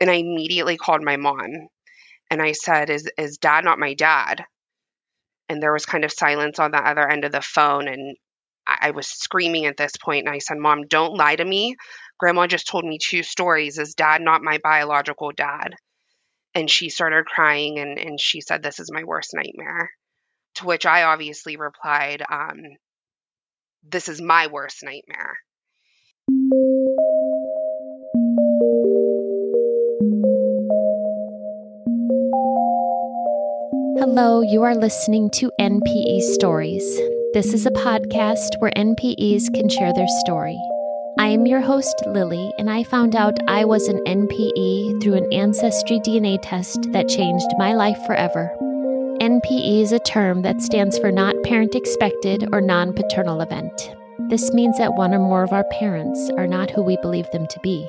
And I immediately called my mom and I said, Is, is dad not my dad? And there was kind of silence on the other end of the phone. And I, I was screaming at this point, And I said, Mom, don't lie to me. Grandma just told me two stories. Is dad not my biological dad? And she started crying and, and she said, This is my worst nightmare. To which I obviously replied, um, This is my worst nightmare. Hello, you are listening to NPE Stories. This is a podcast where NPEs can share their story. I am your host, Lily, and I found out I was an NPE through an Ancestry DNA test that changed my life forever. NPE is a term that stands for Not Parent Expected or Non Paternal Event. This means that one or more of our parents are not who we believe them to be.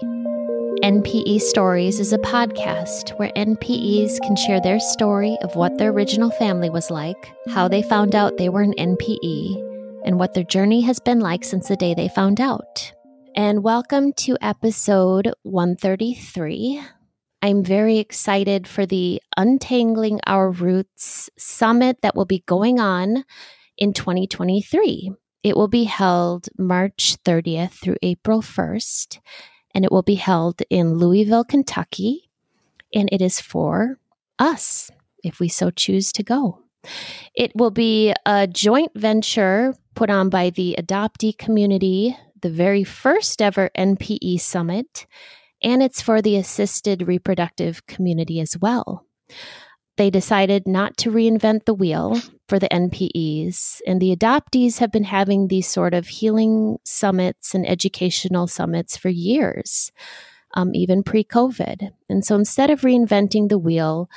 NPE Stories is a podcast where NPEs can share their story of what their original family was like, how they found out they were an NPE, and what their journey has been like since the day they found out. And welcome to episode 133. I'm very excited for the Untangling Our Roots summit that will be going on in 2023. It will be held March 30th through April 1st and it will be held in Louisville, Kentucky. And it is for us, if we so choose to go. It will be a joint venture put on by the adoptee community, the very first ever NPE summit, and it's for the assisted reproductive community as well. They decided not to reinvent the wheel for the NPEs, and the adoptees have been having these sort of healing summits and educational summits for years, um, even pre COVID. And so instead of reinventing the wheel,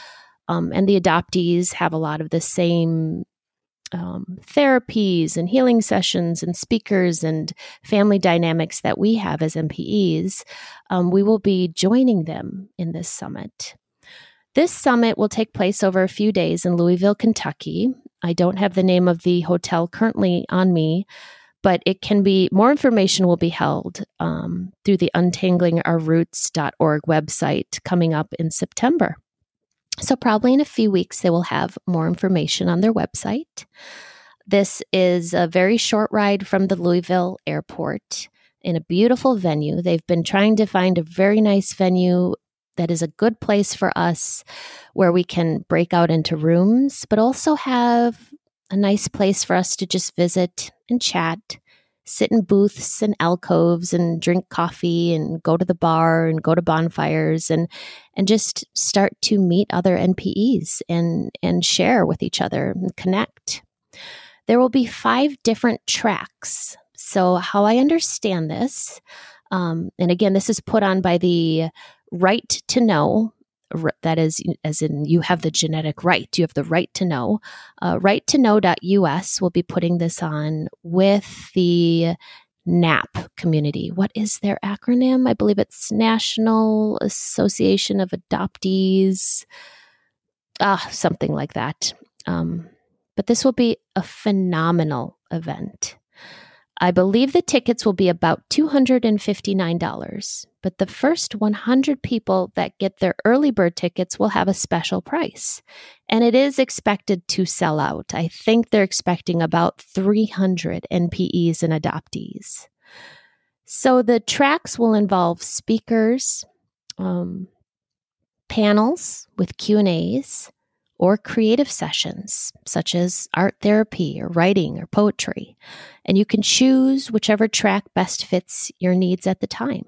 um, and the adoptees have a lot of the same um, therapies and healing sessions and speakers and family dynamics that we have as NPEs, um, we will be joining them in this summit. This summit will take place over a few days in Louisville, Kentucky. I don't have the name of the hotel currently on me, but it can be more information will be held um, through the untanglingourroots.org website coming up in September. So, probably in a few weeks, they will have more information on their website. This is a very short ride from the Louisville airport in a beautiful venue. They've been trying to find a very nice venue that is a good place for us where we can break out into rooms, but also have a nice place for us to just visit and chat, sit in booths and alcoves and drink coffee and go to the bar and go to bonfires and and just start to meet other NPEs and and share with each other and connect. There will be five different tracks. So how I understand this, um, and again, this is put on by the right to know that is as in you have the genetic right you have the right to know uh, right to know.us will be putting this on with the nap community. What is their acronym? I believe it's national association of adoptees. Ah something like that. Um, but this will be a phenomenal event I believe the tickets will be about $259, but the first 100 people that get their early bird tickets will have a special price. And it is expected to sell out. I think they're expecting about 300 NPEs and adoptees. So the tracks will involve speakers, um, panels with Q&As, or creative sessions such as art therapy or writing or poetry, and you can choose whichever track best fits your needs at the time.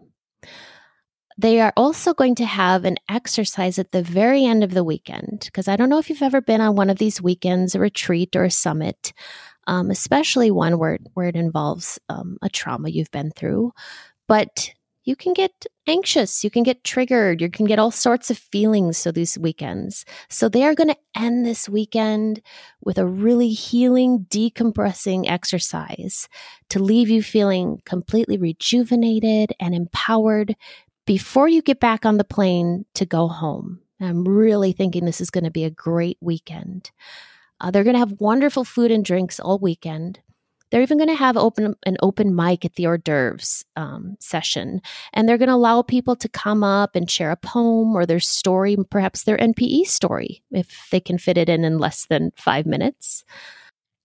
They are also going to have an exercise at the very end of the weekend because I don't know if you've ever been on one of these weekends, a retreat or a summit, um, especially one where, where it involves um, a trauma you've been through. But you can get anxious, you can get triggered, you can get all sorts of feelings so these weekends. So they are going to end this weekend with a really healing, decompressing exercise to leave you feeling completely rejuvenated and empowered before you get back on the plane to go home. I'm really thinking this is going to be a great weekend. Uh, they're going to have wonderful food and drinks all weekend. They're even going to have open an open mic at the hors d'oeuvres um, session, and they're going to allow people to come up and share a poem or their story, perhaps their NPE story, if they can fit it in in less than five minutes.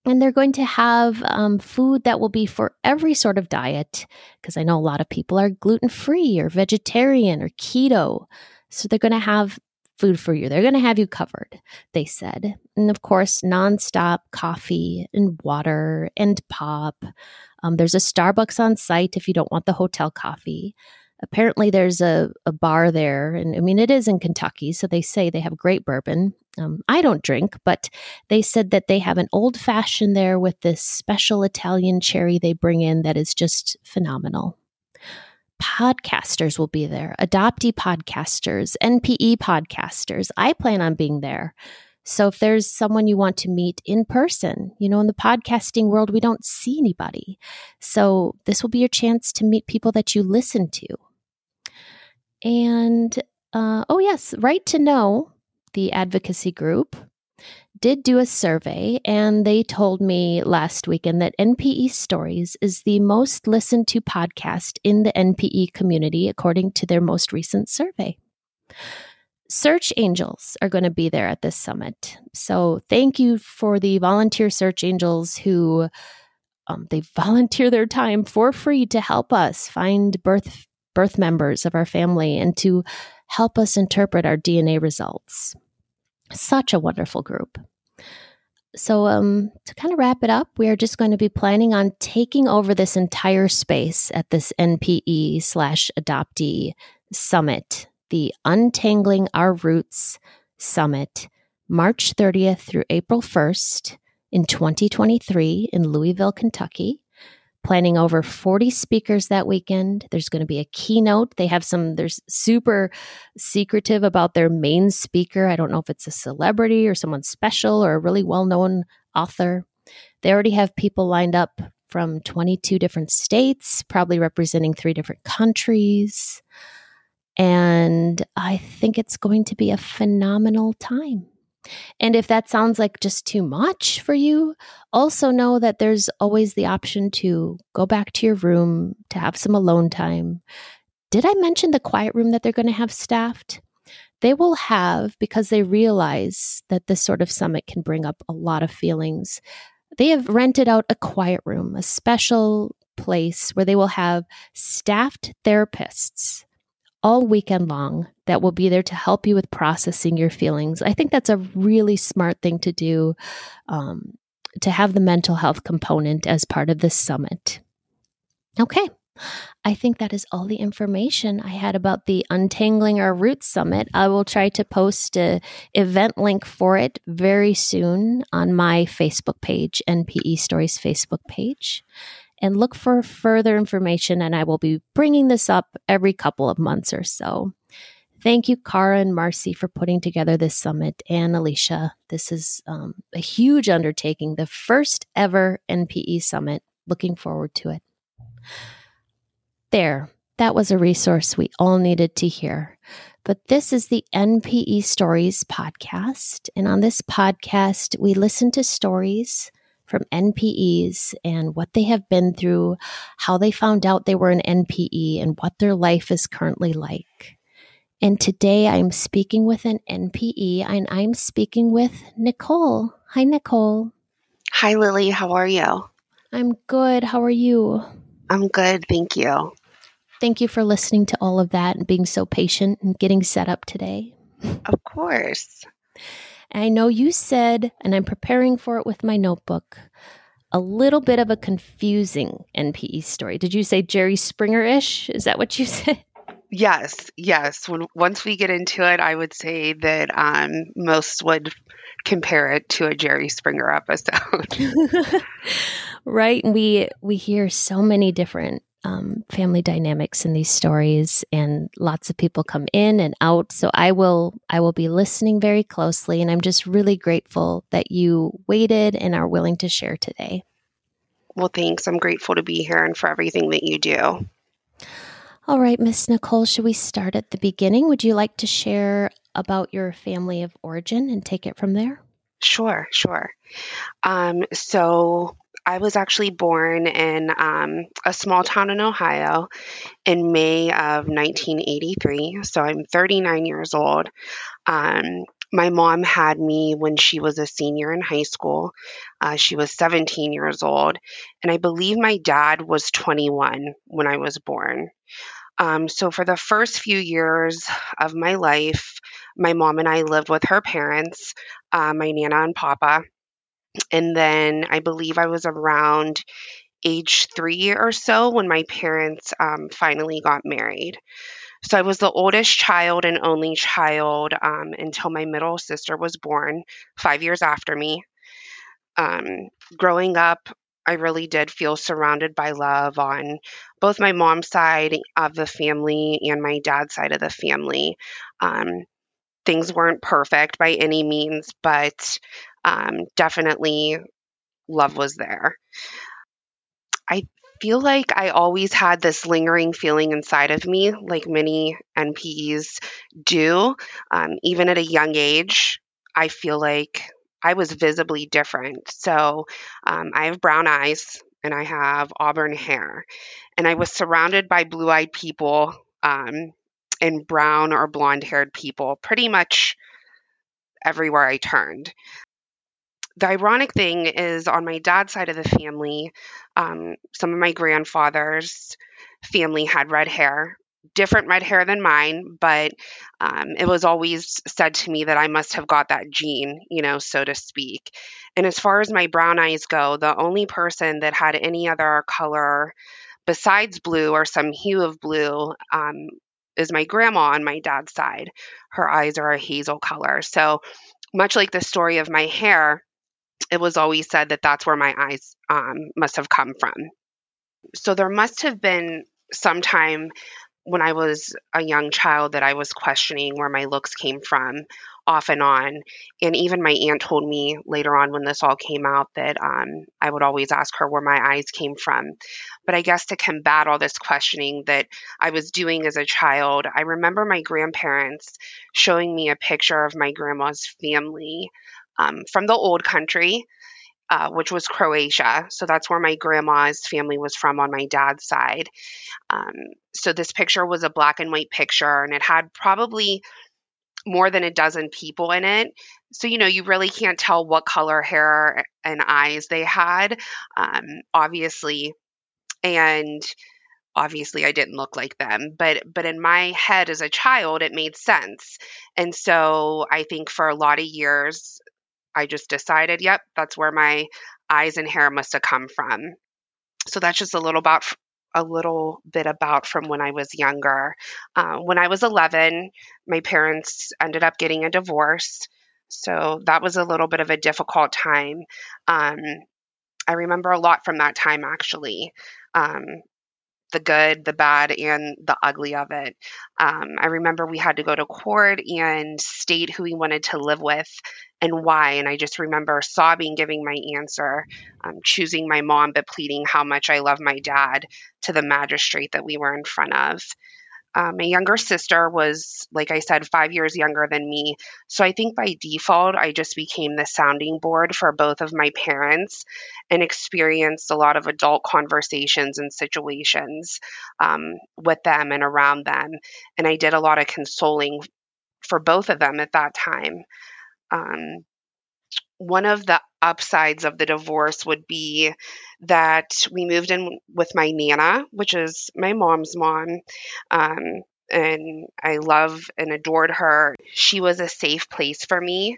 And they're going to have um, food that will be for every sort of diet, because I know a lot of people are gluten free or vegetarian or keto. So they're going to have food for you. They're going to have you covered, they said. And of course, nonstop coffee and water and pop. Um, there's a Starbucks on site if you don't want the hotel coffee. Apparently, there's a, a bar there. And I mean, it is in Kentucky. So they say they have great bourbon. Um, I don't drink, but they said that they have an old fashioned there with this special Italian cherry they bring in that is just phenomenal podcasters will be there, adoptee podcasters, NPE podcasters. I plan on being there. So if there's someone you want to meet in person, you know, in the podcasting world, we don't see anybody. So this will be your chance to meet people that you listen to. And uh, oh, yes, Right to Know, the advocacy group, did do a survey and they told me last weekend that NPE Stories is the most listened to podcast in the NPE community, according to their most recent survey. Search Angels are going to be there at this summit. So thank you for the volunteer Search Angels who um, they volunteer their time for free to help us find birth birth members of our family and to help us interpret our DNA results. Such a wonderful group. So, um, to kind of wrap it up, we are just going to be planning on taking over this entire space at this NPE slash adoptee summit, the Untangling Our Roots Summit, March 30th through April 1st in 2023 in Louisville, Kentucky planning over 40 speakers that weekend. There's going to be a keynote. They have some, there's super secretive about their main speaker. I don't know if it's a celebrity or someone special or a really well known author. They already have people lined up from 22 different states, probably representing three different countries. And I think it's going to be a phenomenal time. And if that sounds like just too much for you, also know that there's always the option to go back to your room to have some alone time. Did I mention the quiet room that they're going to have staffed? They will have, because they realize that this sort of summit can bring up a lot of feelings, they have rented out a quiet room, a special place where they will have staffed therapists all weekend long that will be there to help you with processing your feelings. I think that's a really smart thing to do um, to have the mental health component as part of this summit. Okay. I think that is all the information I had about the Untangling Our Roots Summit. I will try to post a event link for it very soon on my Facebook page, NPE Stories Facebook page and look for further information. And I will be bringing this up every couple of months or so. Thank you, Cara and Marcy, for putting together this summit, and Alicia. This is um, a huge undertaking, the first ever NPE summit. Looking forward to it. There, that was a resource we all needed to hear. But this is the NPE Stories podcast. And on this podcast, we listen to stories from NPEs and what they have been through, how they found out they were an NPE, and what their life is currently like. And today I'm speaking with an NPE and I'm speaking with Nicole. Hi, Nicole. Hi, Lily. How are you? I'm good. How are you? I'm good. Thank you. Thank you for listening to all of that and being so patient and getting set up today. Of course. I know you said, and I'm preparing for it with my notebook, a little bit of a confusing NPE story. Did you say Jerry Springer ish? Is that what you said? Yes, yes. When once we get into it, I would say that um, most would compare it to a Jerry Springer episode. right. and We we hear so many different um, family dynamics in these stories and lots of people come in and out. So i will i will be listening very closely and i'm just really grateful that you waited and are willing to share today. Well thanks. I'm grateful to be here and for everything that you do. All right miss nicole should we start at the beginning? Would you like to share about your family of origin and take it from there? Sure sure. Um, so I was actually born in um, a small town in Ohio in May of 1983. So I'm 39 years old. Um, my mom had me when she was a senior in high school. Uh, she was 17 years old. And I believe my dad was 21 when I was born. Um, so, for the first few years of my life, my mom and I lived with her parents, uh, my Nana and Papa. And then I believe I was around age three or so when my parents um, finally got married. So I was the oldest child and only child um, until my middle sister was born, five years after me. Um, growing up, I really did feel surrounded by love on both my mom's side of the family and my dad's side of the family. Um, things weren't perfect by any means, but um, definitely love was there. I feel like I always had this lingering feeling inside of me, like many NPEs do. Um, even at a young age, I feel like I was visibly different. So um, I have brown eyes and I have auburn hair. And I was surrounded by blue eyed people um, and brown or blonde haired people pretty much everywhere I turned the ironic thing is on my dad's side of the family, um, some of my grandfather's family had red hair, different red hair than mine, but um, it was always said to me that I must have got that gene, you know, so to speak. And as far as my brown eyes go, the only person that had any other color besides blue or some hue of blue um, is my grandma on my dad's side. Her eyes are a hazel color. So, much like the story of my hair, it was always said that that's where my eyes um, must have come from. So there must have been some time when I was a young child that I was questioning where my looks came from off and on. And even my aunt told me later on when this all came out that um, I would always ask her where my eyes came from. But I guess to combat all this questioning that I was doing as a child, I remember my grandparents showing me a picture of my grandma's family um, from the old country, uh, which was Croatia. So that's where my grandma's family was from on my dad's side. Um, so this picture was a black and white picture, and it had probably more than a dozen people in it. So, you know, you really can't tell what color hair and eyes they had, um, obviously. And obviously I didn't look like them, but but in my head as a child it made sense. And so I think for a lot of years I just decided, yep, that's where my eyes and hair must have come from. So that's just a little about a little bit about from when I was younger. Uh, when I was 11, my parents ended up getting a divorce. So that was a little bit of a difficult time. Um, I remember a lot from that time actually. Um, the good, the bad, and the ugly of it. Um, I remember we had to go to court and state who we wanted to live with and why. And I just remember sobbing, giving my answer, um, choosing my mom, but pleading how much I love my dad to the magistrate that we were in front of. Uh, my younger sister was, like I said, five years younger than me. So I think by default, I just became the sounding board for both of my parents and experienced a lot of adult conversations and situations um, with them and around them. And I did a lot of consoling for both of them at that time. Um, one of the upsides of the divorce would be that we moved in with my nana, which is my mom's mom. Um, and I love and adored her. She was a safe place for me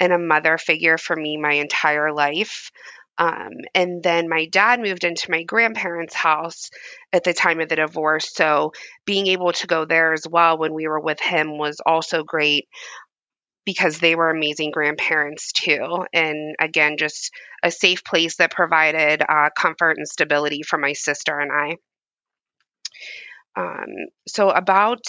and a mother figure for me my entire life. Um, and then my dad moved into my grandparents' house at the time of the divorce. So being able to go there as well when we were with him was also great because they were amazing grandparents too. And again, just a safe place that provided uh, comfort and stability for my sister and I. Um, so, about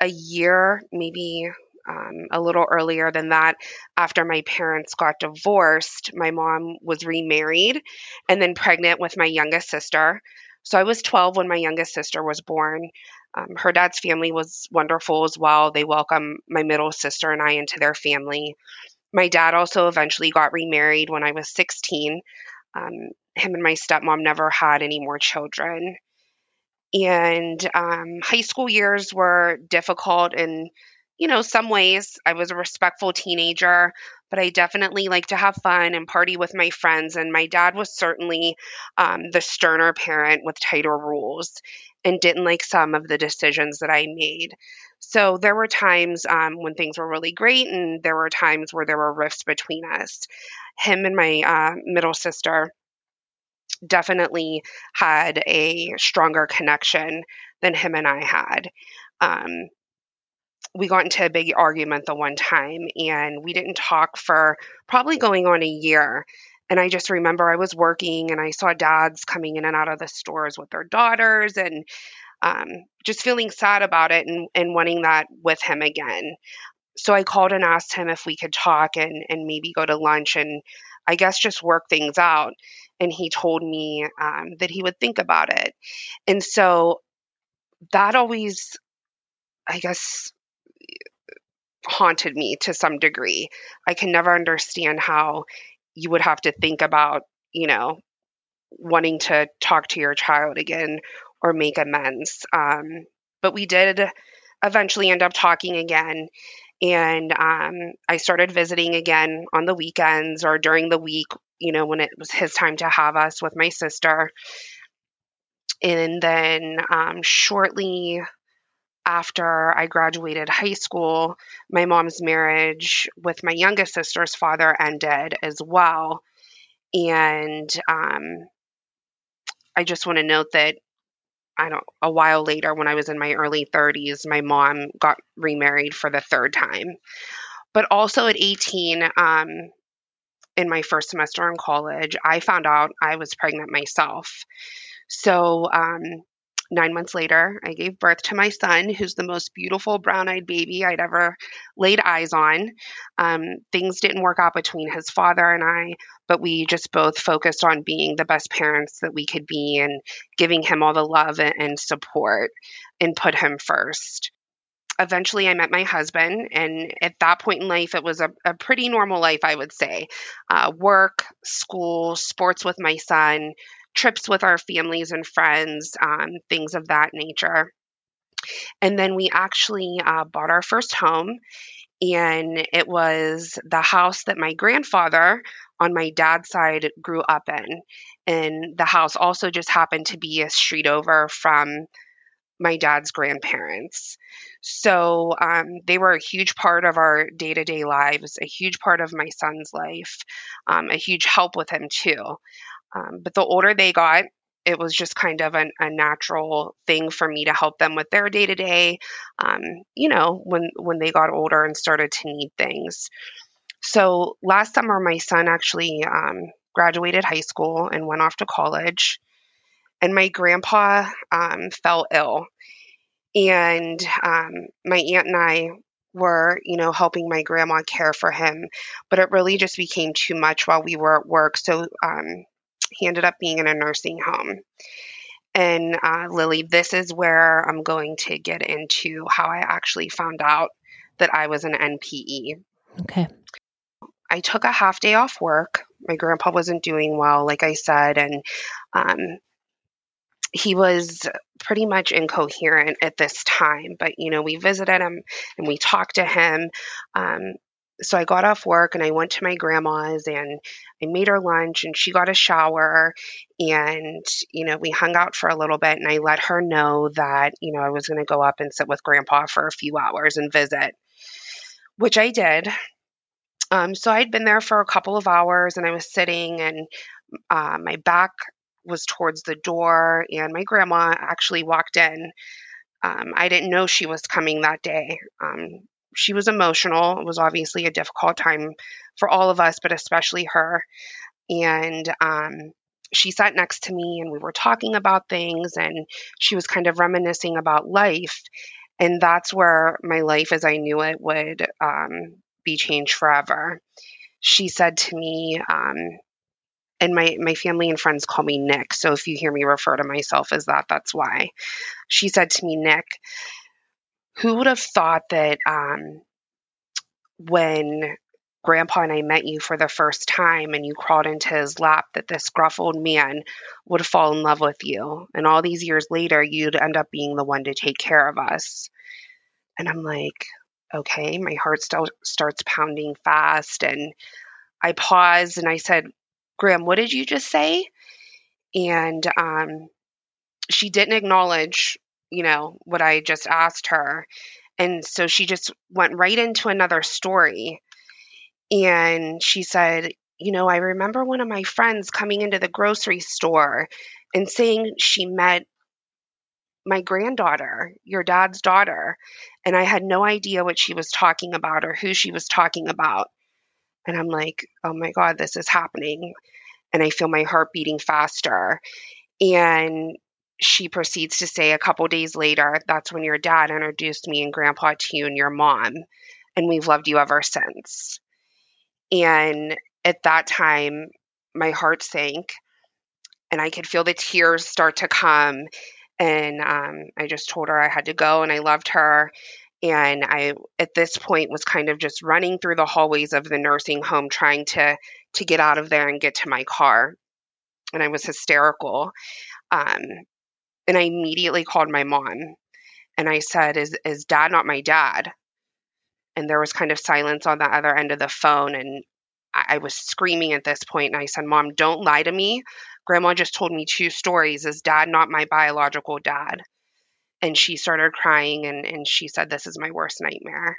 a year, maybe um, a little earlier than that, after my parents got divorced, my mom was remarried and then pregnant with my youngest sister. So I was 12 when my youngest sister was born. Um, her dad's family was wonderful as well. They welcomed my middle sister and I into their family. My dad also eventually got remarried when I was 16. Um, him and my stepmom never had any more children. And um, high school years were difficult in, you know, some ways. I was a respectful teenager, but I definitely like to have fun and party with my friends. And my dad was certainly um, the sterner parent with tighter rules and didn't like some of the decisions that I made. So there were times um, when things were really great, and there were times where there were rifts between us. Him and my uh, middle sister definitely had a stronger connection than him and I had. Um, we got into a big argument the one time and we didn't talk for probably going on a year. And I just remember I was working and I saw dads coming in and out of the stores with their daughters and um, just feeling sad about it and, and wanting that with him again. So I called and asked him if we could talk and, and maybe go to lunch and I guess just work things out. And he told me um, that he would think about it. And so that always, I guess, haunted me to some degree. I can never understand how you would have to think about, you know, wanting to talk to your child again or make amends. Um, but we did eventually end up talking again. And um, I started visiting again on the weekends or during the week, you know, when it was his time to have us with my sister. And then um, shortly after I graduated high school, my mom's marriage with my youngest sister's father ended as well. And um, I just want to note that I don't a while later when I was in my early 30s, my mom got remarried for the third time. But also at 18, um, in my first semester in college, I found out I was pregnant myself. So um, Nine months later, I gave birth to my son, who's the most beautiful brown eyed baby I'd ever laid eyes on. Um, things didn't work out between his father and I, but we just both focused on being the best parents that we could be and giving him all the love and support and put him first eventually I met my husband. And at that point in life, it was a, a pretty normal life, I would say. Uh, work, school, sports with my son, trips with our families and friends, um, things of that nature. And then we actually uh, bought our first home, and it was the house that my grandfather on my dad's side grew up in. And the house also just happened to be a street over from my dad's grandparents. So um, they were a huge part of our day to day lives, a huge part of my son's life, um, a huge help with him too. Um, but the older they got, it was just kind of an, a natural thing for me to help them with their day to day. You know, when when they got older and started to need things. So last summer, my son actually um, graduated high school and went off to college, and my grandpa um, fell ill, and um, my aunt and I were, you know, helping my grandma care for him, but it really just became too much while we were at work. So um, he ended up being in a nursing home. And uh, Lily, this is where I'm going to get into how I actually found out that I was an NPE. Okay. I took a half day off work. My grandpa wasn't doing well, like I said, and um, he was pretty much incoherent at this time. But, you know, we visited him and we talked to him. Um, so I got off work and I went to my grandma's and I made her lunch and she got a shower and you know we hung out for a little bit and I let her know that you know I was going to go up and sit with grandpa for a few hours and visit which I did um, so I'd been there for a couple of hours and I was sitting and uh, my back was towards the door and my grandma actually walked in um, I didn't know she was coming that day. Um, she was emotional. It was obviously a difficult time for all of us, but especially her. And um, she sat next to me and we were talking about things and she was kind of reminiscing about life. And that's where my life as I knew it would um, be changed forever. She said to me, um, and my, my family and friends call me Nick. So if you hear me refer to myself as that, that's why. She said to me, Nick, who would have thought that um, when grandpa and I met you for the first time and you crawled into his lap, that this gruff old man would fall in love with you. And all these years later, you'd end up being the one to take care of us. And I'm like, okay, my heart still starts pounding fast. And I paused and I said, Gram, what did you just say? And um, she didn't acknowledge, you know, what I just asked her. And so she just went right into another story and she said, You know, I remember one of my friends coming into the grocery store and saying she met my granddaughter, your dad's daughter. And I had no idea what she was talking about or who she was talking about. And I'm like, oh my God, this is happening. And I feel my heart beating faster. And she proceeds to say a couple days later, that's when your dad introduced me and grandpa to you and your mom. And we've loved you ever since. And at that time, my heart sank and I could feel the tears start to come. And um, I just told her I had to go and I loved her. And I, at this point, was kind of just running through the hallways of the nursing home trying to to get out of there and get to my car. And I was hysterical. Um, and I immediately called my mom and I said, "Is is dad not my dad?" and there was kind of silence on the other end of the phone and I, I was screaming at this point. and I said, Mom, don't lie to me. Grandma just told me two stories. Is dad not my biological dad? And she started crying and, and she said, This is my worst nightmare.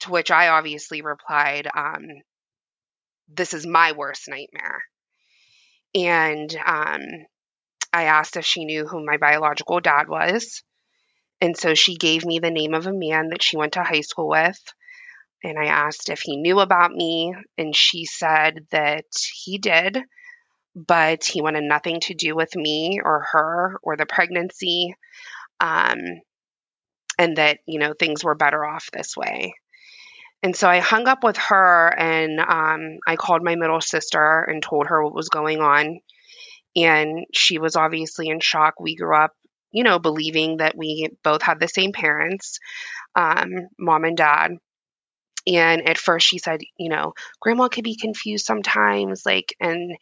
To which I obviously replied, um, This is my worst nightmare. And um, I asked if she knew who my biological dad was. And so she gave me the name of a man that she went to high school with and I asked if he knew about me, and she said that he did, but he wanted nothing to do with me or her or the pregnancy, um, and that, you know, things were better off this way. And so I hung up with her and um, I called my middle sister and told her what was going on. And she was obviously in shock. We grew up, you know, believing that we both had the same parents, um, mom and dad. And at first she said, you know, grandma could be confused sometimes, like, and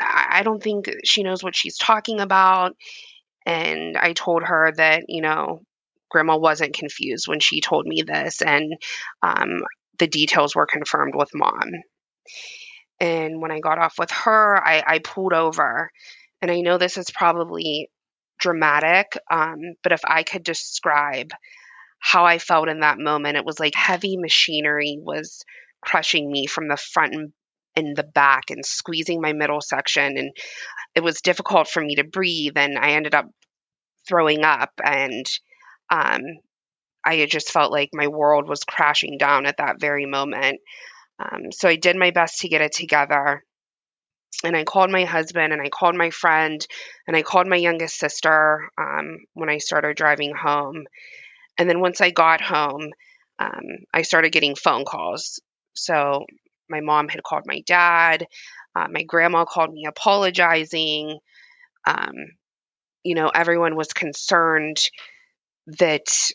I don't think she knows what she's talking about. And I told her that, you know, grandma wasn't confused when she told me this, and um, the details were confirmed with mom. And when I got off with her, I, I pulled over. And I know this is probably dramatic, um, but if I could describe how I felt in that moment. It was like heavy machinery was crushing me from the front and in the back and squeezing my middle section and it was difficult for me to breathe and I ended up throwing up and um, I just felt like my world was crashing down at that very moment. Um, so I did my best to get it together. And I called my husband and I called my friend and I called my youngest sister um, when I started driving home. And then once I got home, um, I started getting phone calls. So my mom had called my dad. Uh, my grandma called me apologizing. Um, you know, everyone was concerned that,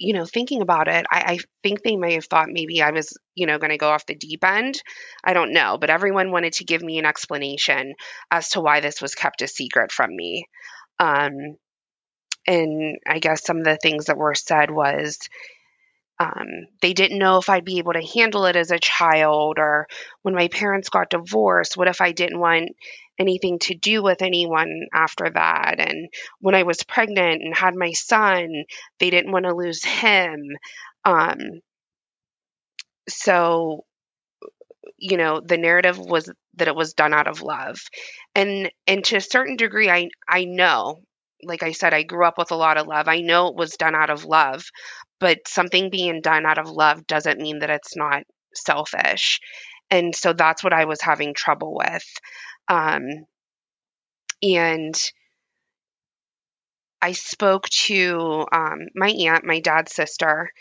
you know, thinking about it, I, I think they may have thought maybe I was, you know, going to go off the deep end. I don't know. But everyone wanted to give me an explanation as to why this was kept a secret from me. Um, and I guess some of the things that were said was um, they didn't know if I'd be able to handle it as a child, or when my parents got divorced, what if I didn't want anything to do with anyone after that? And when I was pregnant and had my son, they didn't want to lose him. Um, so, you know, the narrative was that it was done out of love, and and to a certain degree, I I know like I said, I grew up with a lot of love. I know it was done out of love, but something being done out of love doesn't mean that it's not selfish. And so that's what I was having trouble with. Um, and I spoke to um, my aunt, my dad's sister,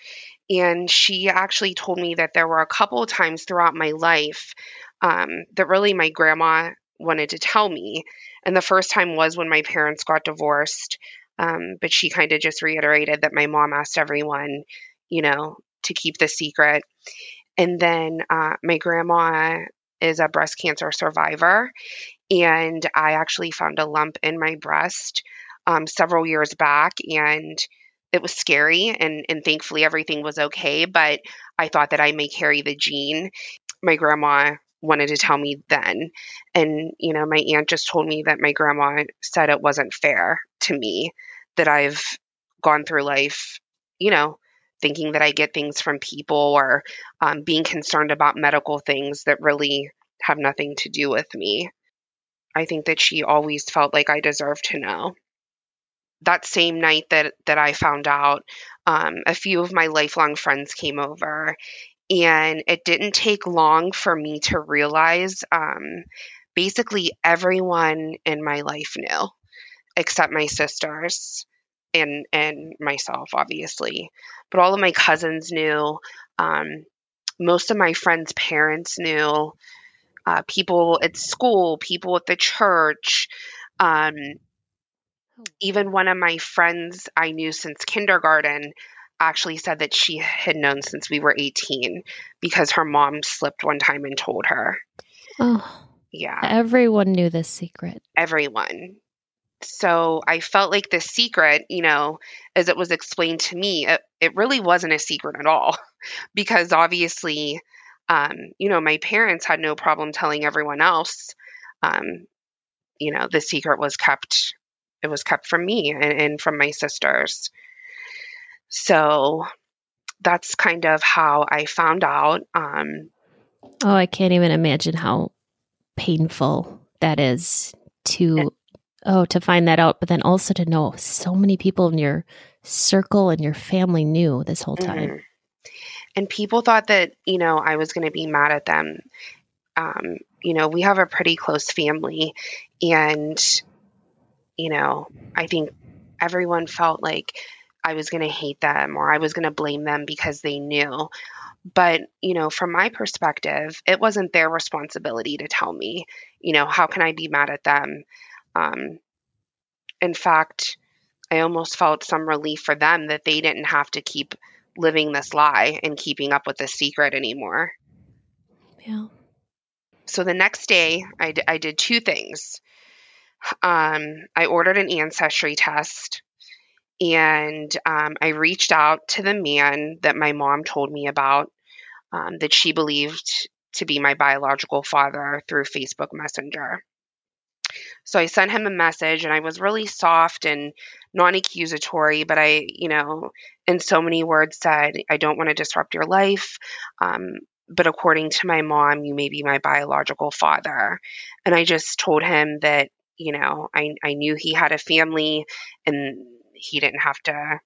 and she actually told me that there were a couple of times throughout my life um, that really my grandma wanted to tell me. And the first time was when my parents got divorced. Um, but she kind of just reiterated that my mom asked everyone, you know, to keep the secret. And then uh, my grandma is a breast cancer survivor, and I actually found a lump in my breast um, several years back, and it was scary. And, and thankfully, everything was okay. But I thought that I may carry the gene. My grandma wanted to tell me then. And, you know, my aunt just told me that my grandma said it wasn't fair to me that I've gone through life, you know, thinking that I get things from people or um, being concerned about medical things that really have nothing to do with me. I think that she always felt like I deserved to know. That same night that that I found out, um, a few of my lifelong friends came over, and it didn't take long for me to realize um, basically everyone in my life knew, except my sisters and and myself, obviously. But all of my cousins knew. Um, most of my friends' parents knew uh, people at school, people at the church. Um, oh. even one of my friends I knew since kindergarten actually said that she had known since we were 18 because her mom slipped one time and told her. Oh. Yeah. Everyone knew this secret. Everyone. So I felt like the secret, you know, as it was explained to me, it, it really wasn't a secret at all because obviously um, you know, my parents had no problem telling everyone else. Um, you know, the secret was kept. It was kept from me and, and from my sisters. So that's kind of how I found out. Um, oh, I can't even imagine how painful that is to oh to find that out, but then also to know so many people in your circle and your family knew this whole time. Mm-hmm and people thought that you know I was going to be mad at them. Um, you know, we have a pretty close family, and you know, I think everyone felt like I was going to hate them or I was going to blame them because they knew. But, you know, from my perspective, it wasn't their responsibility to tell me, you know, how can I be mad at them? Um, in fact, I almost felt some relief for them that they didn't have to keep living this lie and keeping up with this secret anymore. Yeah. So the next day, I, d- I did two things. Um, I ordered an ancestry test and um, I reached out to the man that my mom told me about um, that she believed to be my biological father through Facebook Messenger. So I sent him a message and I was really soft and non accusatory, but I, you know, in so many words said, I don't want to disrupt your life. Um, but according to my mom, you may be my biological father. And I just told him that, you know, I, I knew he had a family and he didn't have to,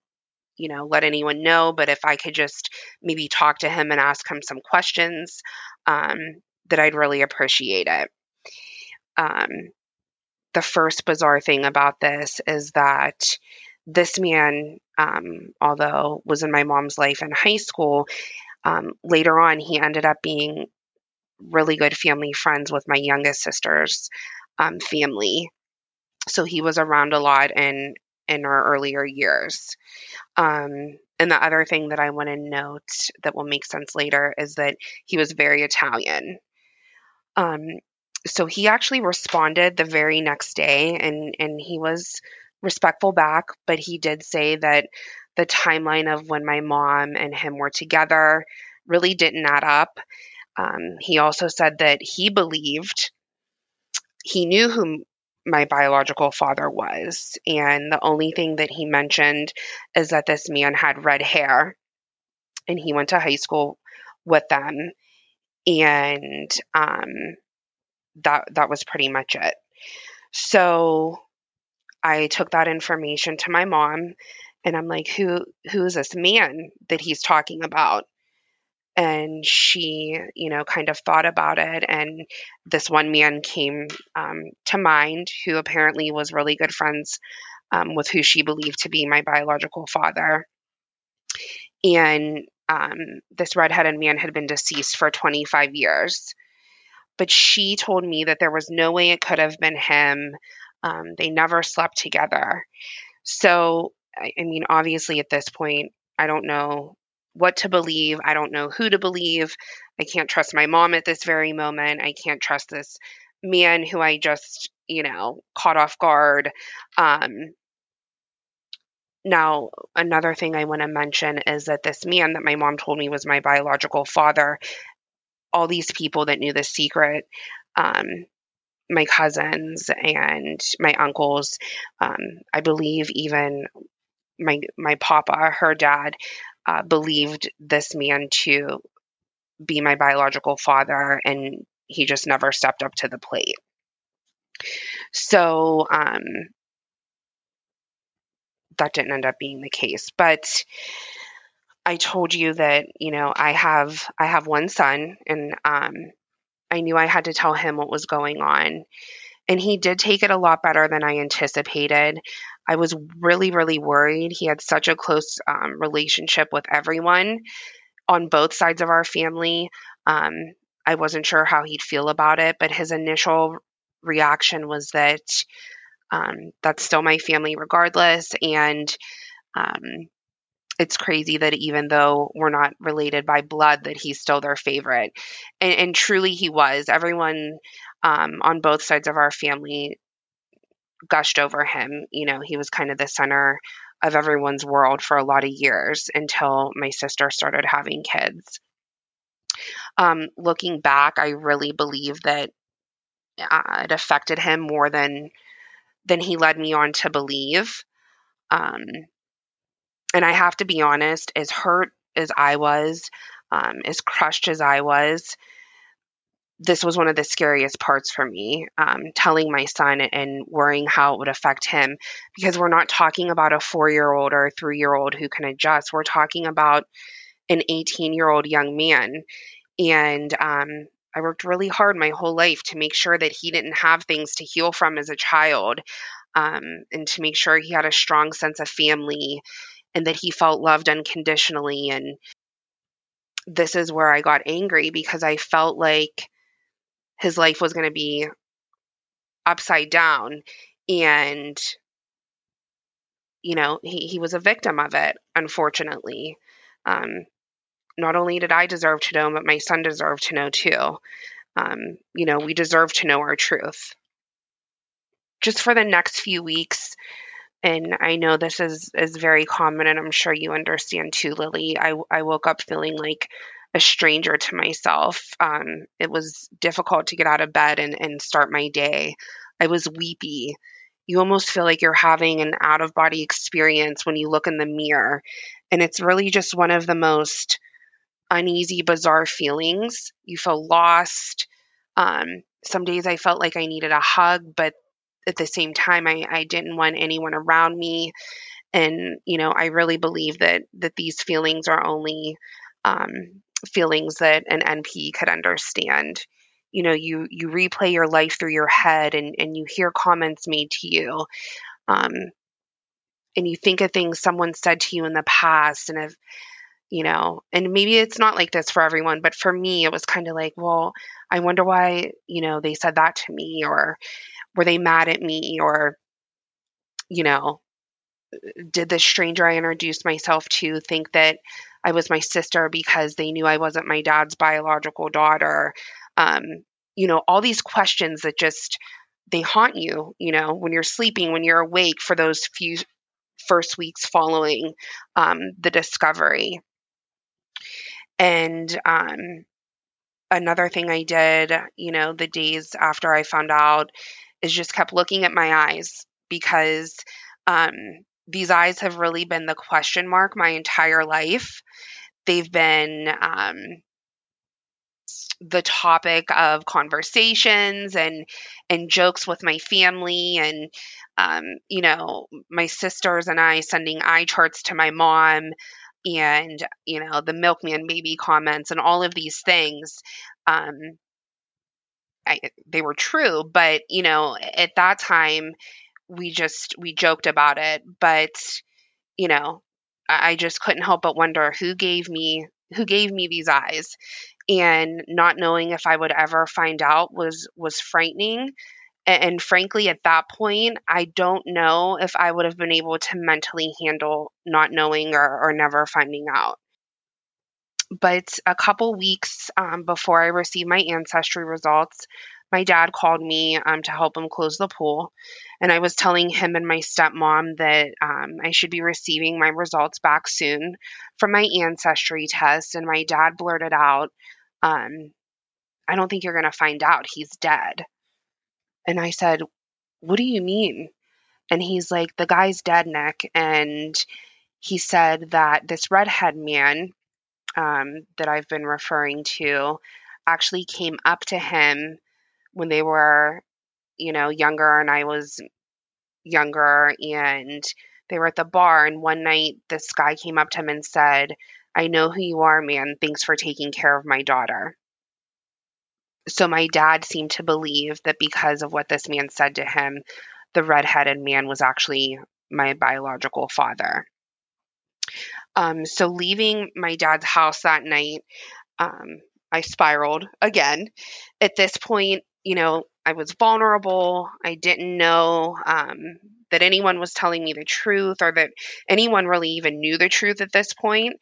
you know, let anyone know. But if I could just maybe talk to him and ask him some questions, um, that I'd really appreciate it. Um, the first bizarre thing about this is that this man, um, although was in my mom's life in high school, um, later on he ended up being really good family friends with my youngest sister's um, family. So he was around a lot in in our earlier years. Um, and the other thing that I want to note that will make sense later is that he was very Italian. So he actually responded the very next day and and he was respectful back but he did say that the timeline of when my mom and him were together really didn't add up. Um, he also said that he believed he knew who my biological father was. And the only thing that he mentioned is that this man had red hair and he went to high school with them. And um, that that was pretty much it. So I took that information to my mom and I'm like, who who is this man that he's talking about? And she, you know, kind of thought about it. And this one man came um, to mind who apparently was really good friends um, with who she believed to be my biological father. And um, this redheaded man had been deceased for 25 years but she told me that there was no way it could have been him. Um, they never slept together. So, I, I mean, obviously, at this point, I don't know what to believe. I don't know who to believe. I can't trust my mom at this very moment. I can't trust this man who I just, you know, caught off guard. Um, now, another thing I want to mention is that this man that my mom told me was my biological father, all these people that knew the secret, um, my cousins and my uncles, um, I believe even my my papa, her dad, uh, believed this man to be my biological father, and he just never stepped up to the plate. So um, that didn't end up being the case, but I told you that you know I have I have one son, and um, I knew I had to tell him what was going on. And he did take it a lot better than I anticipated. I was really, really worried. He had such a close um, relationship with everyone on both sides of our family. Um, I wasn't sure how he'd feel about it, but his initial reaction was that um, that's still my family regardless. And um, it's crazy that even though we're not related by blood, that he's still their favorite. And, and truly, he was. Everyone um, on both sides of our family gushed over him. You know, he was kind of the center of everyone's world for a lot of years until my sister started having kids. Um, looking back, I really believe that uh, it affected him more than than he led me on to believe. Um, and I have to be honest, as hurt as I was, um, as crushed as I was, this was one of the scariest parts for me, um, telling my son and worrying how it would affect him, because we're not talking about a four year old or a three year old who can adjust. We're talking about an 18 year old young man. And um, I worked really hard my whole life to make sure that he didn't have things to heal from as a child um, and to make sure he had a strong sense of family and that he felt loved unconditionally. And this is where I got angry because I felt like his life was going to be upside down. And, you know, he, he was a victim of it, unfortunately. Um, not only did I deserve to know, but my son deserved to know too. Um, you know, we deserve to know our truth. Just for the next few weeks, and I know this is is very common, and I'm sure you understand too, Lily. I I woke up feeling like a stranger to myself. Um, it was difficult to get out of bed and and start my day. I was weepy. You almost feel like you're having an out of body experience when you look in the mirror, and it's really just one of the most uneasy, bizarre feelings. You feel lost. Um, some days I felt like I needed a hug, but at the same time I, I didn't want anyone around me. And you know i really believe that that these feelings are only um, feelings that an NPE could understand. You know you you replay your life through your head and and you hear comments made to you um, and you think of things someone said to you in the past and if you know and maybe it's not like this for everyone but for me it was kind of like well i wonder why you know they said that to me or were they mad at me? or you know did the stranger i introduced myself to think that i was my sister because they knew i wasn't my dad's biological daughter? Um, you know all these questions that just they haunt you you know when you're sleeping when you're awake for those few first weeks following um, the discovery and um, another thing i did you know the days after i found out is just kept looking at my eyes because um, these eyes have really been the question mark my entire life. They've been um, the topic of conversations and and jokes with my family and um, you know my sisters and I sending eye charts to my mom and you know the milkman baby comments and all of these things um, I, they were true, but you know, at that time we just we joked about it, but you know, I, just couldn't help but wonder who gave me who gave me these eyes. And not knowing if I would ever find out was was frightening and, frankly at that point I don't know if I would have been able to mentally handle not knowing or, or never finding out but a couple weeks um, before I received my ancestry results, my dad called me um, to help him close the pool. And I was telling him and my stepmom that um, I should be receiving my results back soon from my ancestry test. And my dad blurted out, um, I don't think you're going to find out. He's dead. And I said, What do you mean? And he's like, The guy's dead, Nick. And he said that this redhead man um, that I've been referring to actually came up to him when they were, you know, younger and I was younger and they were at the bar and one night this guy came up to him and said, I know who you are, man. Thanks for taking care of my daughter. So my dad seemed to believe that because of what this man said to him, the redheaded man was actually my biological father. Um, so leaving my dad's house that night, um, I spiraled again. At this point, you know, I was vulnerable. I didn't know um, that anyone was telling me the truth or that anyone really even knew the truth at this point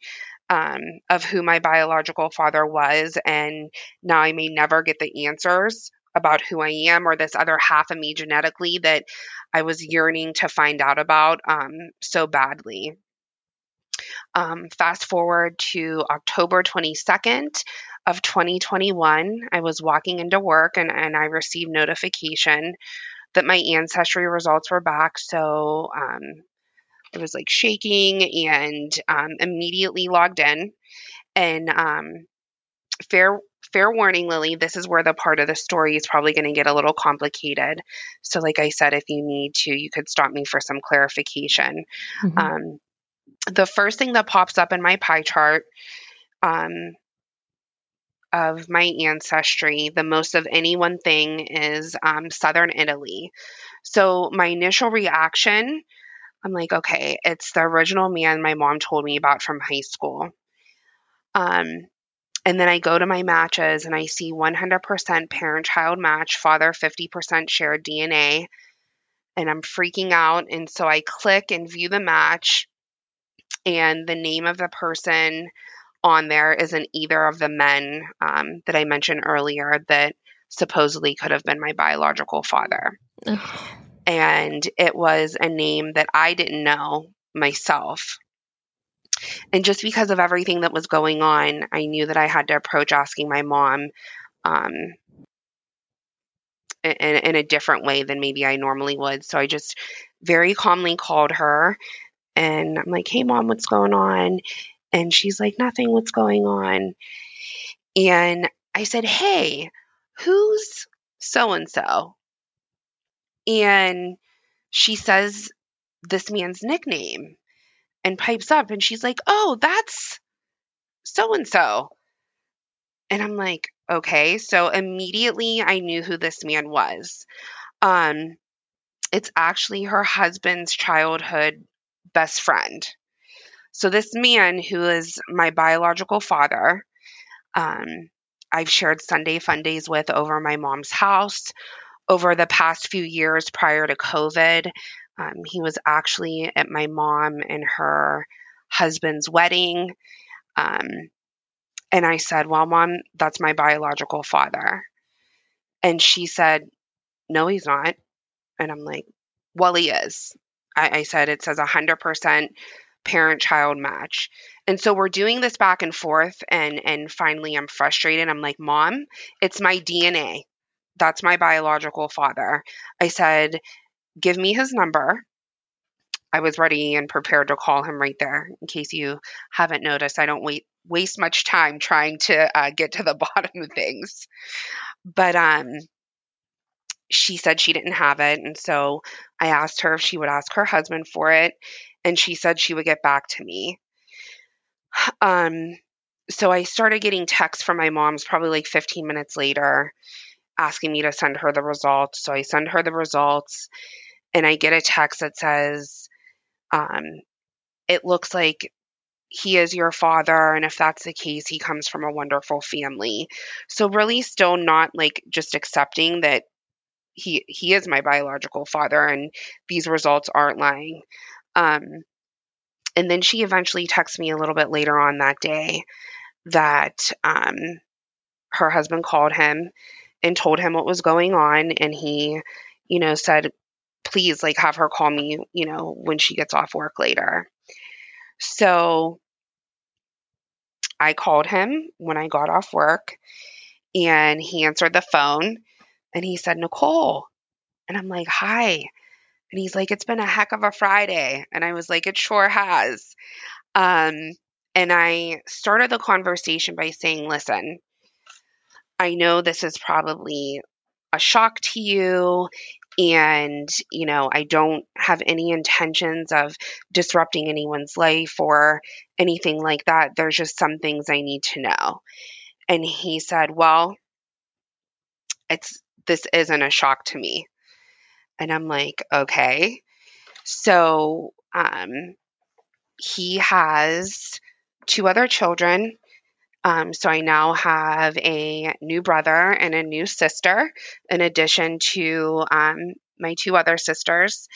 um, of who my biological father was. And now I may never get the answers about who I am or this other half of me genetically that I was yearning to find out about um, so badly. Um, fast forward to October 22nd of 2021, I was walking into work and, and I received notification that my ancestry results were back. So um, I was like shaking and um, immediately logged in. And um, fair fair warning, Lily, this is where the part of the story is probably going to get a little complicated. So, like I said, if you need to, you could stop me for some clarification. Mm-hmm. Um, the first thing that pops up in my pie chart um, of my ancestry, the most of any one thing is um, southern Italy. So my initial reaction, I'm like, okay, it's the original man my mom told me about from high school. Um, and then I go to my matches and I see 100% parent child match, father 50% shared DNA. And I'm freaking out. And so I click and view the match and the name of the person on there isn't either of the men um, that I mentioned earlier that supposedly could have been my biological father. And it was a name that I didn't know myself. And just because of everything that was going on, I knew that I had to approach asking my mom um, in, in a different way than maybe I normally would. So I just very calmly called her and I'm like, hey, mom, what's going on? And she's like, nothing, what's going on? And I said, hey, who's so and so? And she says this man's nickname and pipes up and she's like, oh, that's so and so. And I'm like, okay. So immediately I knew who this man was. Um, it's actually her husband's childhood best friend. So, this man who is my biological father, um, I've shared Sunday fun days with over my mom's house. Over the past few years prior to COVID, um, he was actually at my mom and her husband's wedding. Um, and I said, Well, mom, that's my biological father. And she said, No, he's not. And I'm like, Well, he is. I, I said it says 100% parent child match. And so we're doing this back and forth and and finally I'm frustrated. I'm like, "Mom, it's my DNA. That's my biological father." I said, "Give me his number." I was ready and prepared to call him right there. In case you haven't noticed, I don't wait waste much time trying to uh, get to the bottom of things. But um, she said she didn't have it. And so I asked her if she would ask her husband for it. And she said she would get back to me. Um, so I started getting texts from my mom's probably like 15 minutes later asking me to send her the results. So I send her the results and I get a text that says, um, it looks like he is your father and if that's the case he comes from a wonderful family so really still not like just accepting that he he is my biological father and these results aren't lying um and then she eventually texts me a little bit later on that day that um, her husband called him and told him what was going on. And he, you know, said, please, like, have her call me, you know, when she gets off work later. So I called him when I got off work and he answered the phone and he said, Nicole. And I'm like, hi. And he's like, it's been a heck of a Friday. And I was like, it sure has. Um, and I started the conversation by saying, listen, I know this is probably a shock to you. And, you know, I don't have any intentions of disrupting anyone's life or anything like that. There's just some things I need to know. And he said, well, it's this isn't a shock to me. And I'm like, okay. So, um, he has two other children. Um, so I now have a new brother and a new sister, in addition to um, my two other sisters.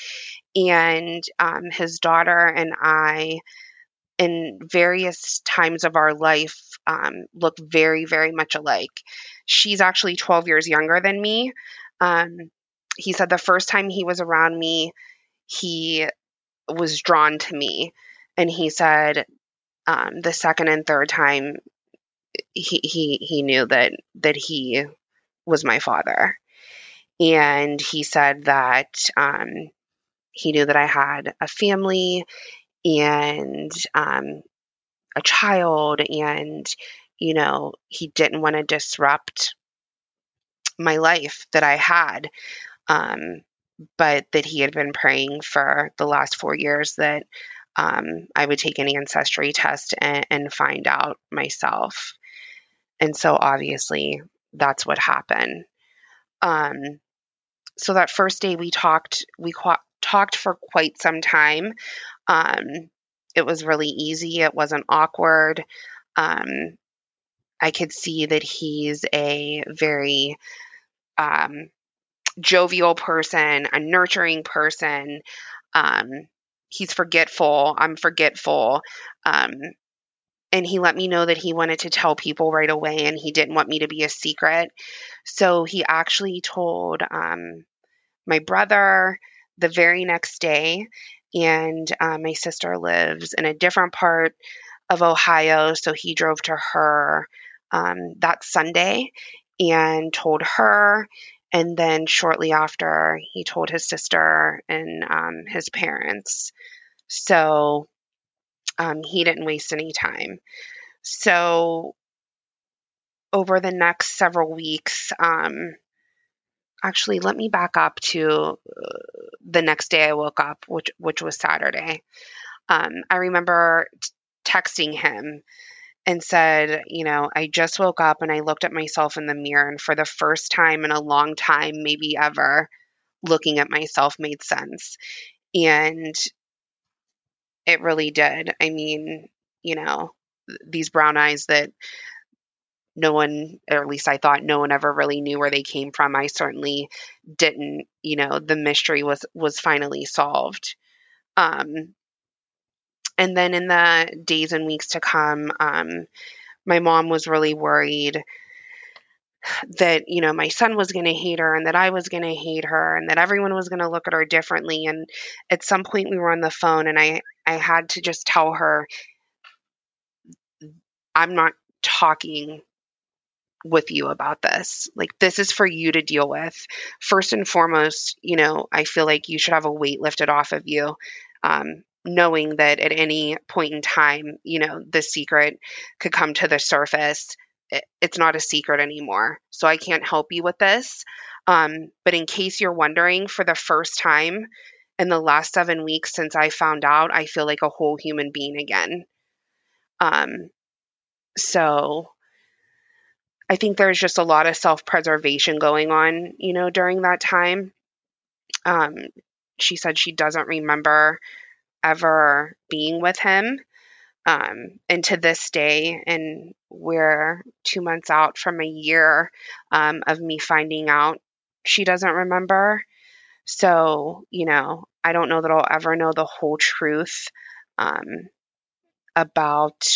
And um, his daughter and I, in various times of our life, um, look very, very much alike. She's actually 12 years younger than me. Um, he said the first time he was around me, he was drawn to me. And he said um, the second and third time he he he knew that that he was my father, and he said that um, he knew that I had a family and um, a child, and you know he didn't want to disrupt my life that I had. Um, but that he had been praying for the last four years that um, I would take an ancestry test and, and find out myself. And so obviously that's what happened. Um, so that first day we talked, we talked for quite some time. Um, it was really easy. It wasn't awkward. Um, I could see that he's a very um, jovial person, a nurturing person. Um, he's forgetful. I'm forgetful. Um, and he let me know that he wanted to tell people right away and he didn't want me to be a secret. So he actually told um, my brother the very next day. And uh, my sister lives in a different part of Ohio. So he drove to her um, that Sunday and told her. And then shortly after, he told his sister and um, his parents. So um, he didn't waste any time. So over the next several weeks, um, actually, let me back up to uh, the next day I woke up, which which was Saturday. Um, I remember t- texting him and said, you know, I just woke up and I looked at myself in the mirror, and for the first time in a long time, maybe ever, looking at myself made sense. And it really did. I mean, you know, these brown eyes that no one, or at least I thought no one ever really knew where they came from. I certainly didn't. You know, the mystery was was finally solved. Um, and then in the days and weeks to come, um, my mom was really worried that you know my son was going to hate her and that I was going to hate her and that everyone was going to look at her differently and at some point we were on the phone and I I had to just tell her I'm not talking with you about this. Like this is for you to deal with. First and foremost, you know, I feel like you should have a weight lifted off of you. Um, knowing that at any point in time, you know, the secret could come to the surface it's not a secret anymore. So I can't help you with this. Um, but in case you're wondering, for the first time in the last seven weeks since I found out, I feel like a whole human being again. Um, so I think there's just a lot of self preservation going on, you know, during that time. Um, she said she doesn't remember ever being with him. Um, and to this day, and we're two months out from a year um, of me finding out she doesn't remember. So, you know, I don't know that I'll ever know the whole truth um, about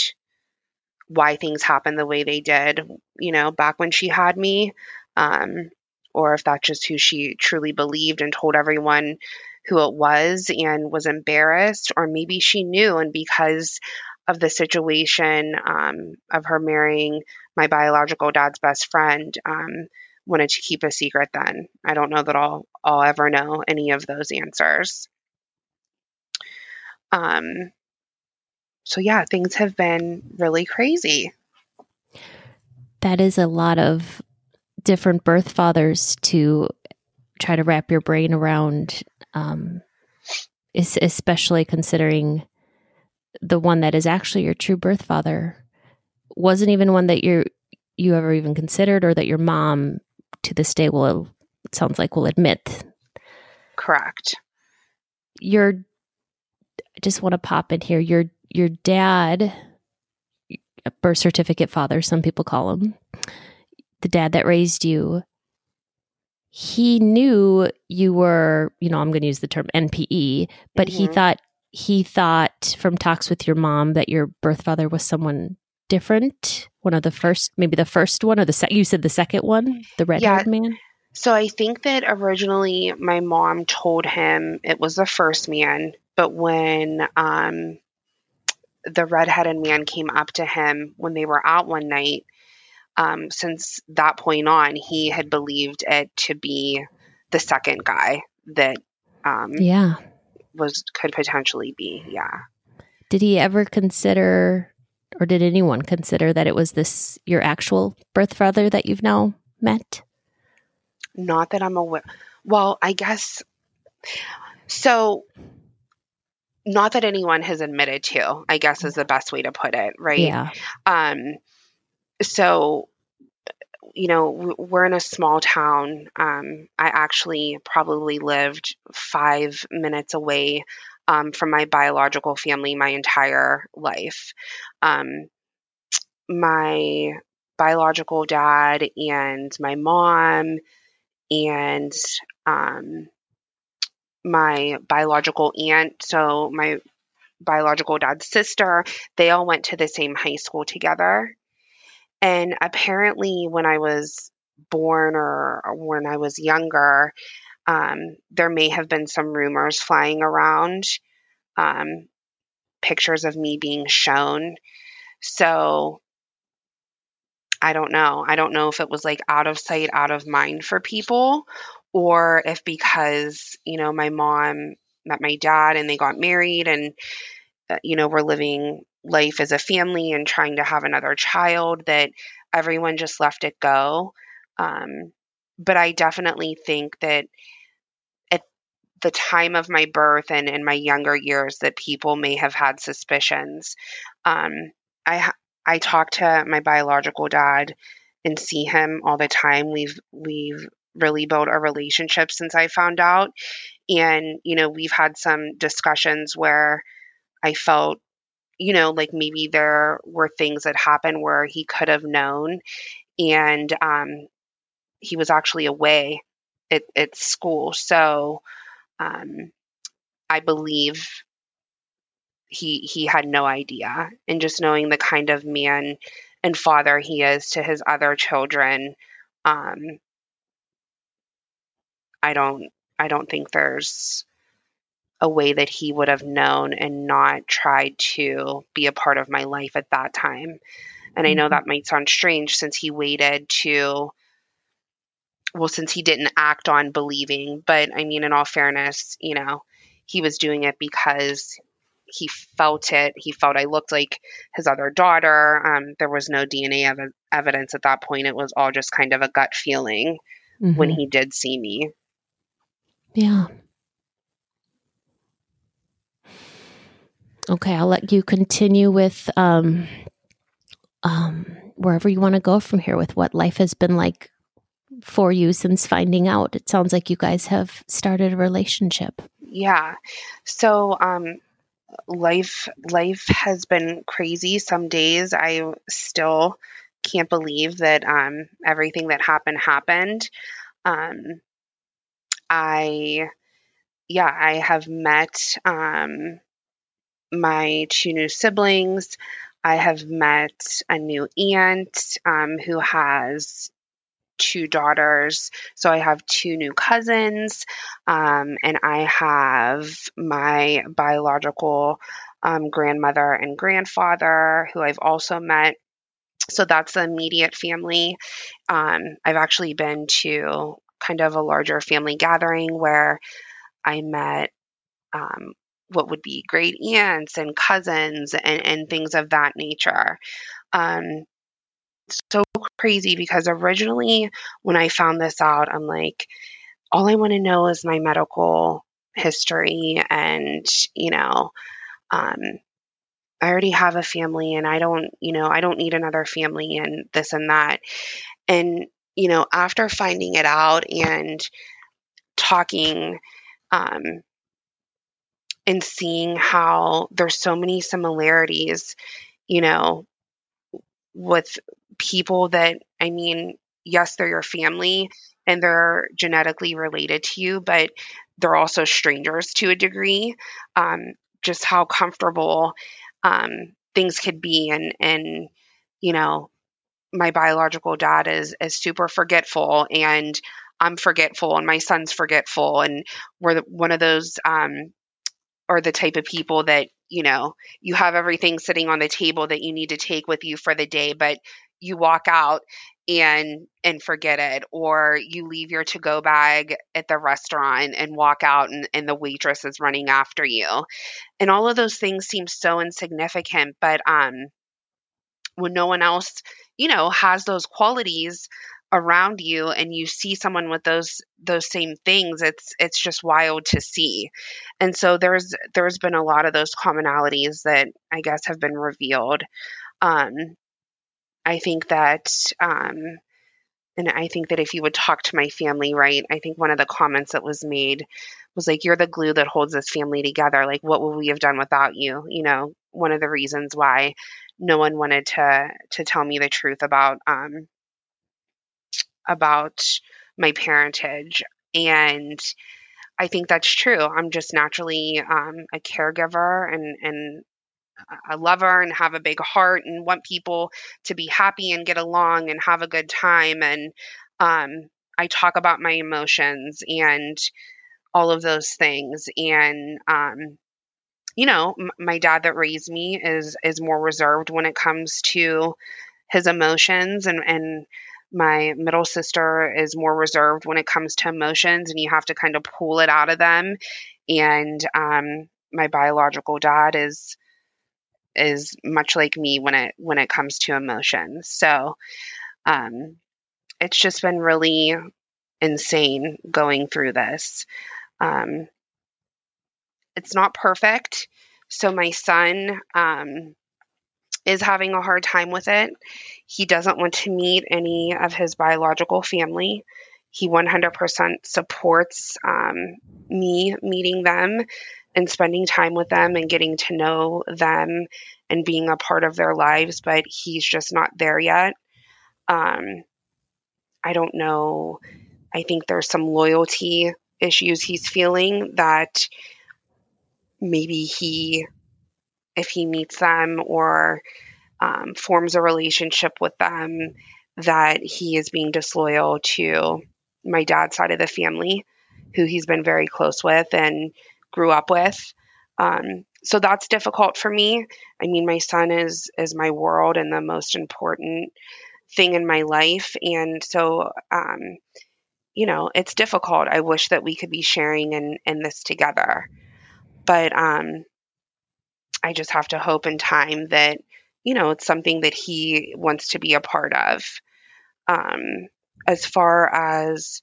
why things happened the way they did, you know, back when she had me, um, or if that's just who she truly believed and told everyone who it was and was embarrassed, or maybe she knew and because of the situation um, of her marrying my biological dad's best friend, um, wanted to keep a secret then. I don't know that I'll, I'll ever know any of those answers. Um, so, yeah, things have been really crazy. That is a lot of different birth fathers to try to wrap your brain around, um, especially considering the one that is actually your true birth father wasn't even one that you you ever even considered or that your mom to this day will it sounds like will admit. Correct. Your I just want to pop in here. Your your dad a birth certificate father some people call him the dad that raised you he knew you were you know i'm going to use the term npe but mm-hmm. he thought he thought from talks with your mom that your birth father was someone different one of the first maybe the first one or the second you said the second one the red haired yeah. man so i think that originally my mom told him it was the first man but when um the redheaded man came up to him when they were out one night um, since that point on he had believed it to be the second guy that um, yeah was could potentially be. Yeah. Did he ever consider or did anyone consider that it was this your actual birth father that you've now met? Not that I'm aware. Well, I guess so not that anyone has admitted to, I guess is the best way to put it, right? Yeah. Um so you know, we're in a small town. Um, I actually probably lived five minutes away um, from my biological family my entire life. Um, my biological dad and my mom and um, my biological aunt, so my biological dad's sister, they all went to the same high school together. And apparently, when I was born or, when I was younger, um, there may have been some rumors flying around, um, pictures of me being shown. So I don't know. I don't know if it was like out of sight, out of mind for people, or if because, you know, my mom met my dad and they got married and, uh, you know, we're living life as a family and trying to have another child that everyone just left it go. Um, but I definitely think that at the time of my birth and in my younger years, that people may have had suspicions. Um, I I talk to my biological dad and see him all the time. We've we've really built a relationship since I found out, and you know we've had some discussions where I felt you know, like maybe there were things that happened where he could have known, and um, he was actually away at, at school. So um, I believe he he had no idea, and just knowing the kind of man and father he is to his other children, um, I don't I don't think there's a way that he would have known and not tried to be a part of my life at that time. And I know mm-hmm. that might sound strange since he waited to, well, since he didn't act on believing. But I mean, in all fairness, you know, he was doing it because he felt it. He felt I looked like his other daughter. Um, there was no DNA ev- evidence at that point. It was all just kind of a gut feeling mm-hmm. when he did see me. Yeah. Okay, I'll let you continue with um, um, wherever you want to go from here with what life has been like for you since finding out. It sounds like you guys have started a relationship. Yeah. So, um, life life has been crazy. Some days I still can't believe that um, everything that happened happened. Um, I, yeah, I have met um, my two new siblings. I have met a new aunt um, who has two daughters. So I have two new cousins, um, and I have my biological um, grandmother and grandfather who I've also met. So that's the immediate family. Um, I've actually been to kind of a larger family gathering where I met um, what would be great aunts and cousins and, and things of that nature. Um, so crazy because originally when I found this out, I'm like, all I want to know is my medical history and, you know, um, I already have a family and I don't, you know, I don't need another family and this and that. And, you know, after finding it out and talking um, and seeing how there's so many similarities, you know, with people that, I mean, yes, they're your family and they're genetically related to you, but they're also strangers to a degree. Um, just how comfortable um, things could be, and and you know, my biological dad is is super forgetful, and I'm forgetful, and my son's forgetful, and we're the, one of those um, or the type of people that you know you have everything sitting on the table that you need to take with you for the day but you walk out and and forget it or you leave your to go bag at the restaurant and walk out and, and the waitress is running after you. And all of those things seem so insignificant but um when no one else you know has those qualities around you and you see someone with those those same things it's it's just wild to see. And so there's there's been a lot of those commonalities that i guess have been revealed. Um i think that um and i think that if you would talk to my family right i think one of the comments that was made was like you're the glue that holds this family together like what would we have done without you you know one of the reasons why no one wanted to to tell me the truth about um about my parentage. And I think that's true. I'm just naturally um, a caregiver and, and a lover and have a big heart and want people to be happy and get along and have a good time. And um, I talk about my emotions and all of those things. And um, you know, m- my dad that raised me is is more reserved when it comes to his emotions and and my middle sister is more reserved when it comes to emotions, and you have to kind of pull it out of them. And um, my biological dad is is much like me when it when it comes to emotions. So um, it's just been really insane going through this. Um, it's not perfect. So my son, um, is having a hard time with it. He doesn't want to meet any of his biological family. He 100% supports um, me meeting them and spending time with them and getting to know them and being a part of their lives, but he's just not there yet. Um, I don't know. I think there's some loyalty issues he's feeling that maybe he if he meets them or um, forms a relationship with them, that he is being disloyal to my dad's side of the family, who he's been very close with and grew up with. Um, so that's difficult for me. I mean, my son is is my world and the most important thing in my life, and so um, you know, it's difficult. I wish that we could be sharing in in this together, but um, I just have to hope in time that, you know, it's something that he wants to be a part of. Um, as far as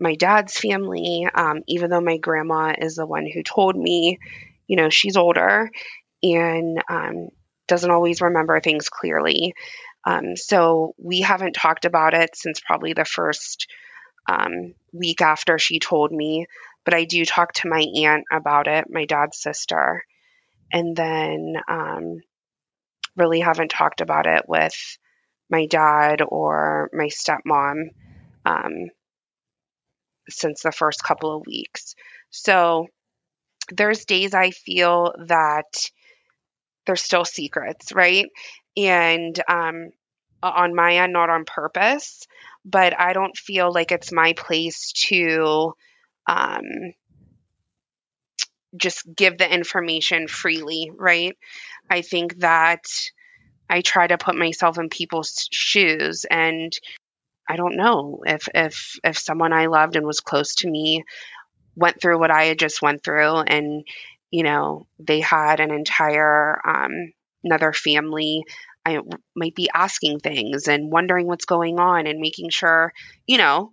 my dad's family, um, even though my grandma is the one who told me, you know, she's older and um, doesn't always remember things clearly. Um, so we haven't talked about it since probably the first um, week after she told me. But I do talk to my aunt about it, my dad's sister and then um, really haven't talked about it with my dad or my stepmom um, since the first couple of weeks. So there's days I feel that there's still secrets, right? And um, on my end, not on purpose, but I don't feel like it's my place to um, just give the information freely, right? I think that I try to put myself in people's shoes and I don't know if if if someone I loved and was close to me went through what I had just went through and you know they had an entire um, another family I might be asking things and wondering what's going on and making sure you know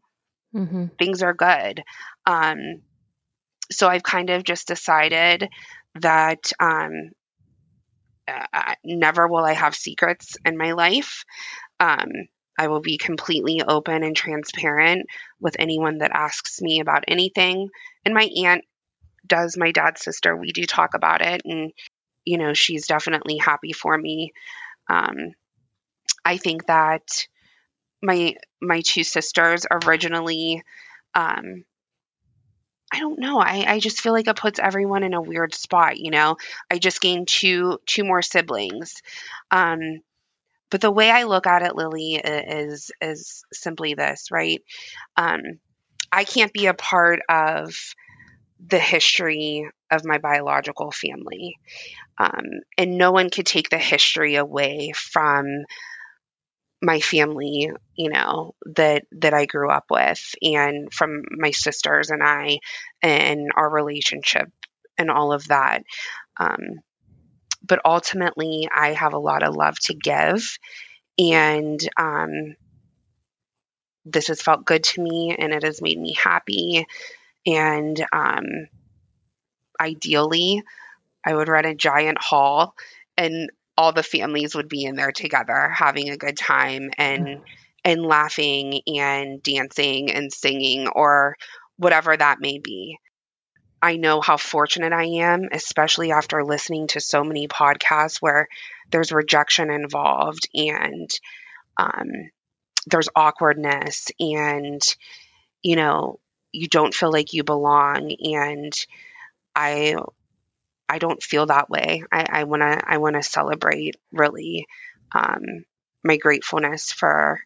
mm-hmm. things are good um, so I've kind of just decided that um, uh, never will I have secrets in my life. Um, I will be completely open and transparent with anyone that asks me about anything. And my aunt does, my dad's sister, we do talk about it. And, you know, she's definitely happy for me. Um, I think that my my two sisters originally um, I don't know. I, I just feel like it puts everyone in a weird spot, you know. I just gained two two more siblings. Um but the way I look at it, Lily, is is simply this, right? Um I can't be a part of the history of my biological family. Um, and no one could take the history away from my family, you know, that that I grew up with and from my sisters and I and our relationship and all of that. Um, but ultimately, I have a lot of love to give, and um, this has felt good to me, and it has made me happy. And um, ideally, I would rent a giant hall and all the families would be in there together having a good time and mm. and laughing and dancing and singing or whatever that may be. I know how fortunate I am, especially after listening to so many podcasts where there's rejection involved and um, there's awkwardness and, you know, you don't feel like you belong. And I I don't feel that way. I want to I want to celebrate really um, my gratefulness for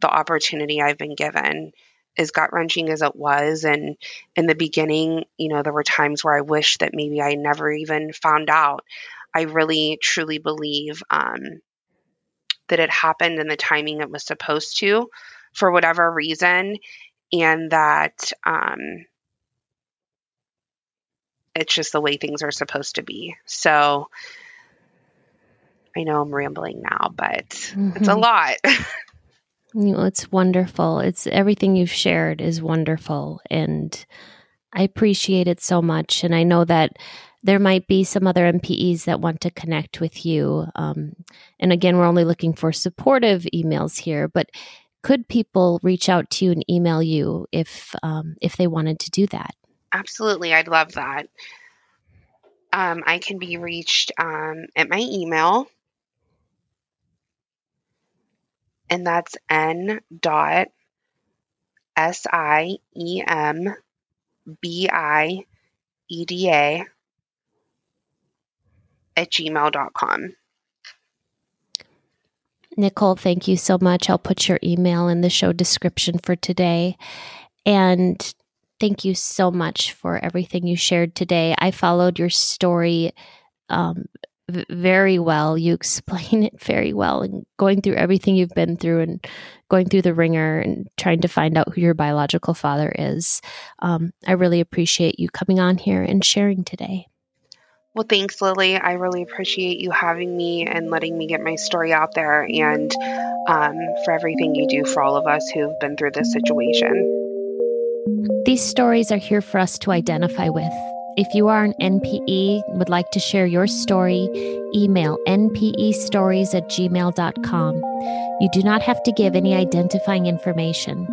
the opportunity I've been given. As gut wrenching as it was, and in the beginning, you know, there were times where I wish that maybe I never even found out. I really truly believe um, that it happened in the timing it was supposed to, for whatever reason, and that um, it's just the way things are supposed to be. So I know I'm rambling now, but mm-hmm. it's a mm-hmm. lot. you know, it's wonderful. It's everything you've shared is wonderful and I appreciate it so much and I know that there might be some other NPEs that want to connect with you. Um, and again, we're only looking for supportive emails here, but could people reach out to you and email you if um, if they wanted to do that? Absolutely. I'd love that. Um, I can be reached um, at my email, and that's n dot s i e m b i e d a at gmail.com. Nicole, thank you so much. I'll put your email in the show description for today. And Thank you so much for everything you shared today. I followed your story um, very well. You explain it very well and going through everything you've been through and going through the wringer and trying to find out who your biological father is. Um, I really appreciate you coming on here and sharing today. Well, thanks, Lily. I really appreciate you having me and letting me get my story out there and um, for everything you do for all of us who've been through this situation. These stories are here for us to identify with. If you are an NPE and would like to share your story, email npestories at gmail.com. You do not have to give any identifying information.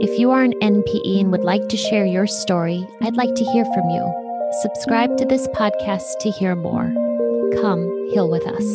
If you are an NPE and would like to share your story, I'd like to hear from you. Subscribe to this podcast to hear more. Come heal with us.